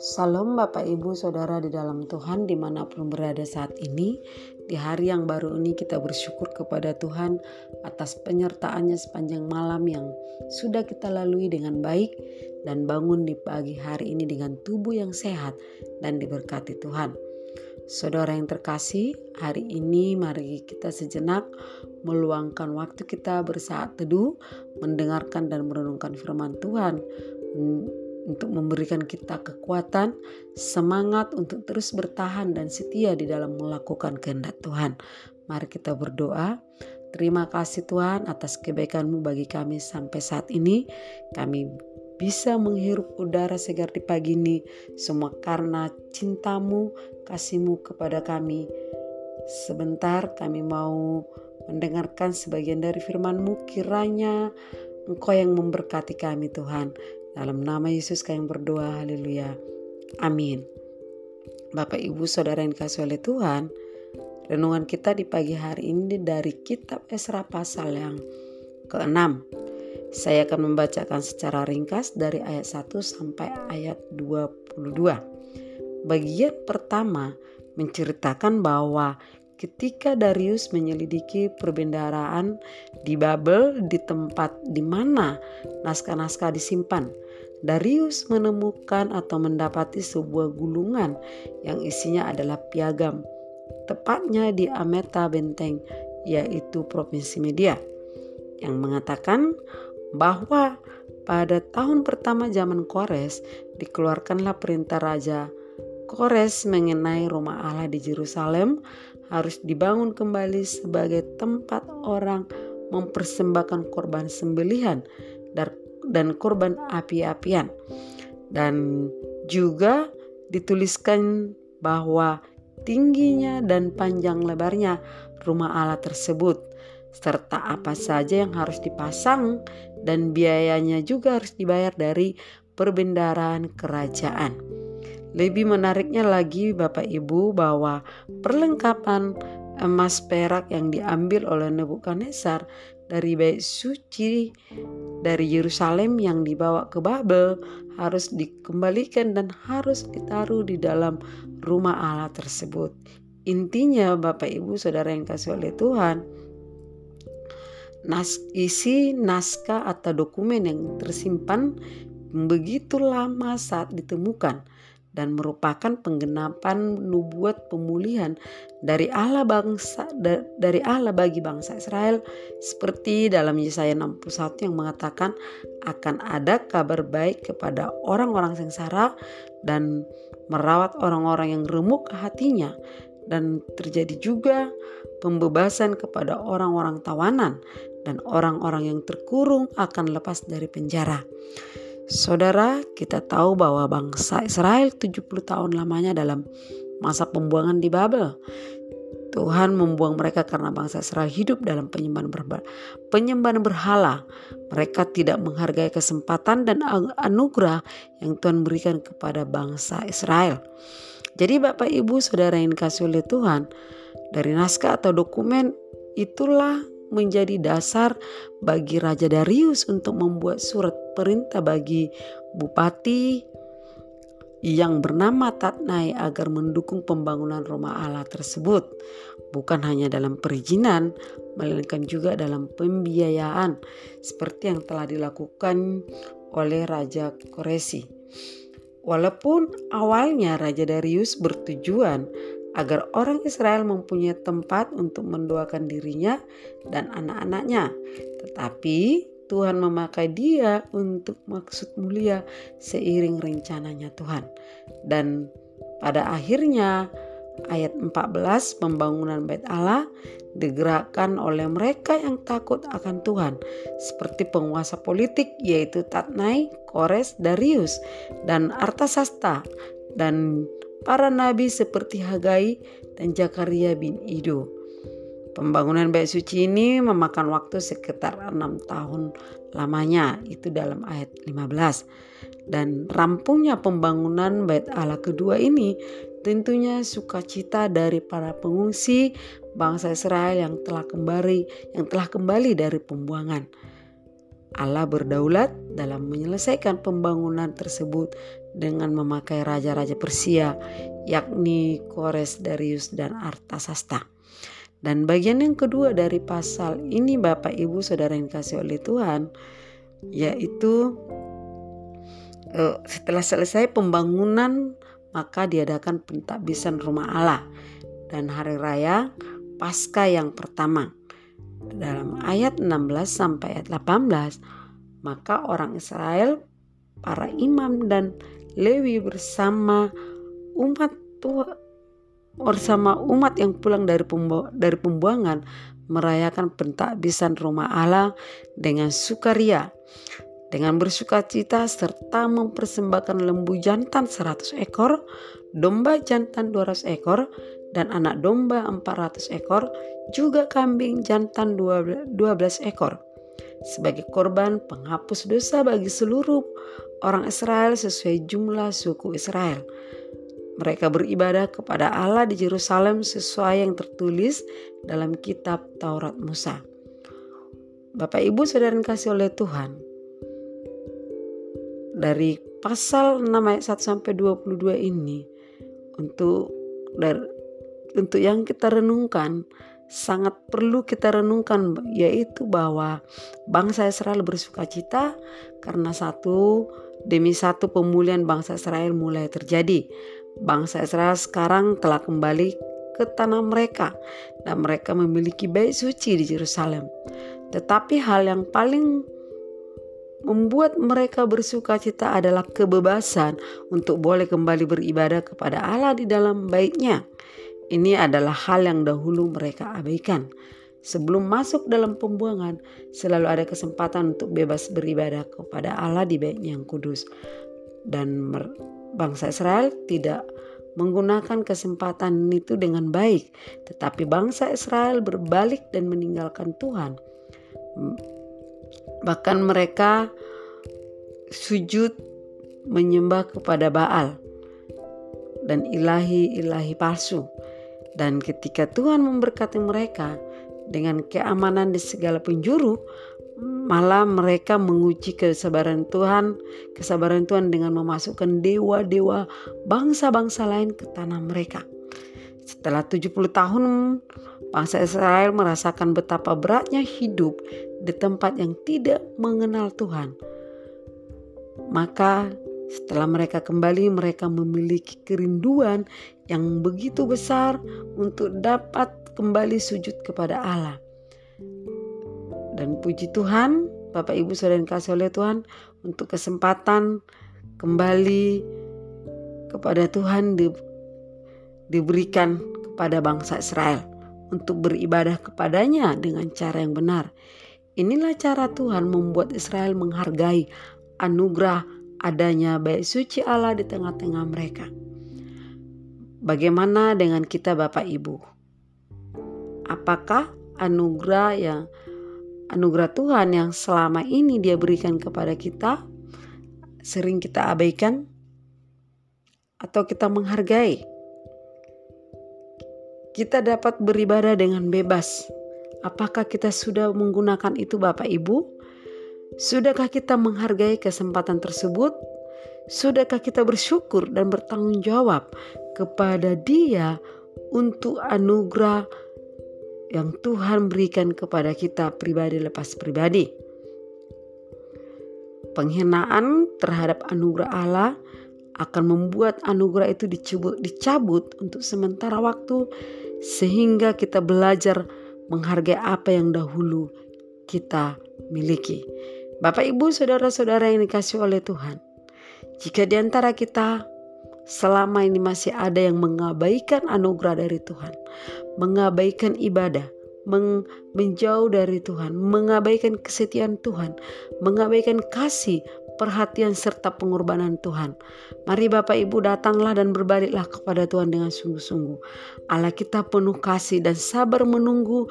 Salam Bapak Ibu Saudara di dalam Tuhan di mana pun berada saat ini. Di hari yang baru ini kita bersyukur kepada Tuhan atas penyertaannya sepanjang malam yang sudah kita lalui dengan baik Dan bangun di pagi hari ini dengan tubuh yang sehat dan diberkati Tuhan Saudara yang terkasih, hari ini mari kita sejenak meluangkan waktu kita bersaat teduh, mendengarkan dan merenungkan firman Tuhan untuk memberikan kita kekuatan, semangat untuk terus bertahan dan setia di dalam melakukan kehendak Tuhan. Mari kita berdoa. Terima kasih Tuhan atas kebaikan-Mu bagi kami sampai saat ini. Kami bisa menghirup udara segar di pagi ini semua karena cintamu, kasihmu kepada kami. Sebentar kami mau mendengarkan sebagian dari firman-Mu kiranya Engkau yang memberkati kami Tuhan. Dalam nama Yesus kami berdoa, haleluya. Amin. Bapak Ibu Saudara yang dikasih oleh Tuhan, renungan kita di pagi hari ini dari kitab Esra pasal yang ke-6. Saya akan membacakan secara ringkas dari ayat 1 sampai ayat 22. Bagian pertama menceritakan bahwa ketika Darius menyelidiki perbendaharaan di Babel di tempat di mana naskah-naskah disimpan, Darius menemukan atau mendapati sebuah gulungan yang isinya adalah piagam, tepatnya di Ameta Benteng, yaitu Provinsi Media, yang mengatakan bahwa pada tahun pertama zaman Kores dikeluarkanlah perintah Raja Kores mengenai rumah Allah di Yerusalem harus dibangun kembali sebagai tempat orang mempersembahkan korban sembelihan dan korban api-apian. Dan juga dituliskan bahwa tingginya dan panjang lebarnya rumah Allah tersebut serta apa saja yang harus dipasang dan biayanya juga harus dibayar dari perbendaraan kerajaan. Lebih menariknya lagi Bapak Ibu bahwa perlengkapan emas perak yang diambil oleh Nebukadnezar dari bait suci dari Yerusalem yang dibawa ke Babel harus dikembalikan dan harus ditaruh di dalam rumah Allah tersebut. Intinya Bapak Ibu Saudara yang kasih oleh Tuhan, nas isi naskah atau dokumen yang tersimpan begitu lama saat ditemukan dan merupakan penggenapan nubuat pemulihan dari Allah bangsa dari Allah bagi bangsa Israel seperti dalam Yesaya 61 yang mengatakan akan ada kabar baik kepada orang-orang sengsara dan merawat orang-orang yang remuk hatinya dan terjadi juga pembebasan kepada orang-orang tawanan dan orang-orang yang terkurung akan lepas dari penjara. Saudara, kita tahu bahwa bangsa Israel 70 tahun lamanya dalam masa pembuangan di Babel. Tuhan membuang mereka karena bangsa Israel hidup dalam penyembahan, berhala. penyembahan berhala. Mereka tidak menghargai kesempatan dan anugerah yang Tuhan berikan kepada bangsa Israel. Jadi Bapak Ibu Saudara yang dikasih oleh Tuhan, dari naskah atau dokumen itulah menjadi dasar bagi Raja Darius untuk membuat surat perintah bagi bupati yang bernama Tatnai agar mendukung pembangunan rumah Allah tersebut. Bukan hanya dalam perizinan, melainkan juga dalam pembiayaan seperti yang telah dilakukan oleh Raja Koresi. Walaupun awalnya Raja Darius bertujuan agar orang Israel mempunyai tempat untuk mendoakan dirinya dan anak-anaknya. Tetapi Tuhan memakai dia untuk maksud mulia seiring rencananya Tuhan. Dan pada akhirnya ayat 14 pembangunan bait Allah digerakkan oleh mereka yang takut akan Tuhan seperti penguasa politik yaitu Tatnai, Kores, Darius dan Artasasta dan para nabi seperti Hagai dan Zakaria bin Ido. Pembangunan bait suci ini memakan waktu sekitar enam tahun lamanya, itu dalam ayat 15. Dan rampungnya pembangunan bait Allah kedua ini tentunya sukacita dari para pengungsi bangsa Israel yang telah kembali yang telah kembali dari pembuangan. Allah berdaulat dalam menyelesaikan pembangunan tersebut dengan memakai raja-raja Persia yakni Kores, Darius, dan Artasasta. Dan bagian yang kedua dari pasal ini Bapak Ibu Saudara yang kasih oleh Tuhan yaitu eh, setelah selesai pembangunan maka diadakan pentakbisan rumah Allah dan hari raya Paskah yang pertama. Dalam ayat 16 sampai ayat 18 maka orang Israel para imam dan Lewi bersama umat tua bersama umat yang pulang dari pembu dari pembuangan merayakan pentakbisan rumah Allah dengan sukaria dengan bersuka cita serta mempersembahkan lembu jantan 100 ekor, domba jantan 200 ekor, dan anak domba 400 ekor, juga kambing jantan 12 ekor. Sebagai korban penghapus dosa bagi seluruh orang Israel sesuai jumlah suku Israel. Mereka beribadah kepada Allah di Yerusalem sesuai yang tertulis dalam kitab Taurat Musa. Bapak Ibu saudara yang kasih oleh Tuhan. Dari pasal 6 ayat 1 sampai 22 ini untuk dari, untuk yang kita renungkan sangat perlu kita renungkan yaitu bahwa bangsa Israel bersuka cita karena satu demi satu pemulihan bangsa Israel mulai terjadi bangsa Israel sekarang telah kembali ke tanah mereka dan mereka memiliki bait suci di Yerusalem. Tetapi hal yang paling membuat mereka bersuka cita adalah kebebasan untuk boleh kembali beribadah kepada Allah di dalam baitnya. Ini adalah hal yang dahulu mereka abaikan. Sebelum masuk dalam pembuangan, selalu ada kesempatan untuk bebas beribadah kepada Allah di baitnya yang kudus. Dan bangsa Israel tidak menggunakan kesempatan itu dengan baik, tetapi bangsa Israel berbalik dan meninggalkan Tuhan. Bahkan mereka sujud menyembah kepada Baal dan ilahi-ilahi palsu. Dan ketika Tuhan memberkati mereka dengan keamanan di segala penjuru, malah mereka menguji kesabaran Tuhan, kesabaran Tuhan dengan memasukkan dewa-dewa bangsa-bangsa lain ke tanah mereka. Setelah 70 tahun, bangsa Israel merasakan betapa beratnya hidup di tempat yang tidak mengenal Tuhan. Maka setelah mereka kembali, mereka memiliki kerinduan yang begitu besar untuk dapat kembali sujud kepada Allah. Dan puji Tuhan, Bapak Ibu Saudara yang kasih oleh Tuhan, untuk kesempatan kembali kepada Tuhan di, diberikan kepada bangsa Israel untuk beribadah kepadanya dengan cara yang benar. Inilah cara Tuhan membuat Israel menghargai anugerah adanya baik suci Allah di tengah-tengah mereka. Bagaimana dengan kita Bapak Ibu? Apakah anugerah yang anugerah Tuhan yang selama ini dia berikan kepada kita sering kita abaikan atau kita menghargai. Kita dapat beribadah dengan bebas. Apakah kita sudah menggunakan itu Bapak Ibu? Sudahkah kita menghargai kesempatan tersebut? Sudahkah kita bersyukur dan bertanggung jawab kepada Dia untuk anugerah yang Tuhan berikan kepada kita pribadi lepas pribadi. Penghinaan terhadap anugerah Allah akan membuat anugerah itu dicabut, dicabut untuk sementara waktu sehingga kita belajar menghargai apa yang dahulu kita miliki. Bapak, Ibu, saudara-saudara yang dikasih oleh Tuhan, jika di antara kita selama ini masih ada yang mengabaikan anugerah dari Tuhan, mengabaikan ibadah, meng menjauh dari Tuhan, mengabaikan kesetiaan Tuhan, mengabaikan kasih, perhatian serta pengorbanan Tuhan. Mari Bapak Ibu datanglah dan berbaliklah kepada Tuhan dengan sungguh-sungguh. Allah kita penuh kasih dan sabar menunggu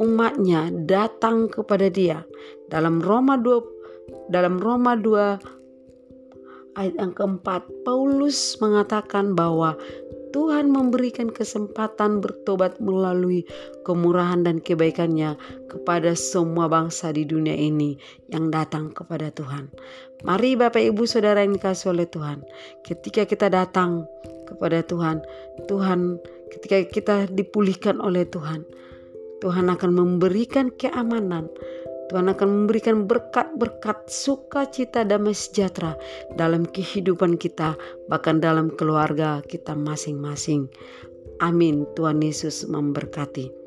umatnya datang kepada dia. Dalam Roma 2 dalam Roma 2 ayat yang keempat, Paulus mengatakan bahwa Tuhan memberikan kesempatan bertobat melalui kemurahan dan kebaikannya kepada semua bangsa di dunia ini yang datang kepada Tuhan. Mari Bapak Ibu Saudara yang dikasih oleh Tuhan, ketika kita datang kepada Tuhan, Tuhan ketika kita dipulihkan oleh Tuhan, Tuhan akan memberikan keamanan, Tuhan akan memberikan berkat-berkat sukacita damai sejahtera dalam kehidupan kita, bahkan dalam keluarga kita masing-masing. Amin. Tuhan Yesus memberkati.